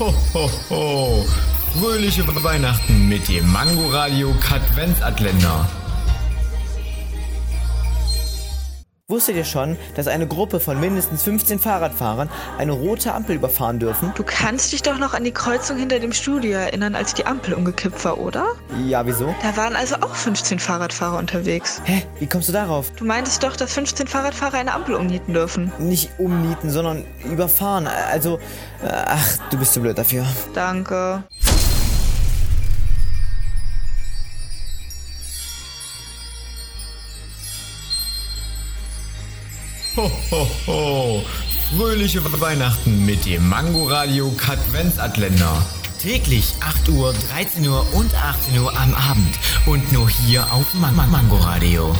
Ho, ho, ho. Fröhliche Weihnachten mit dem Mangoradio Katwenzatländer. Wusstet ihr schon, dass eine Gruppe von mindestens 15 Fahrradfahrern eine rote Ampel überfahren dürfen? Du kannst dich doch noch an die Kreuzung hinter dem Studio erinnern, als die Ampel umgekippt war, oder? Ja, wieso? Da waren also auch 15 Fahrradfahrer unterwegs. Hä? Wie kommst du darauf? Du meintest doch, dass 15 Fahrradfahrer eine Ampel umnieten dürfen. Nicht umnieten, sondern überfahren. Also, äh, ach, du bist zu blöd dafür. Danke. Ho, ho, ho. Fröhliche Weihnachten mit dem Mangoradio Katwenzatländer. Täglich 8 Uhr, 13 Uhr und 18 Uhr am Abend. Und nur hier auf Man Man Mangoradio.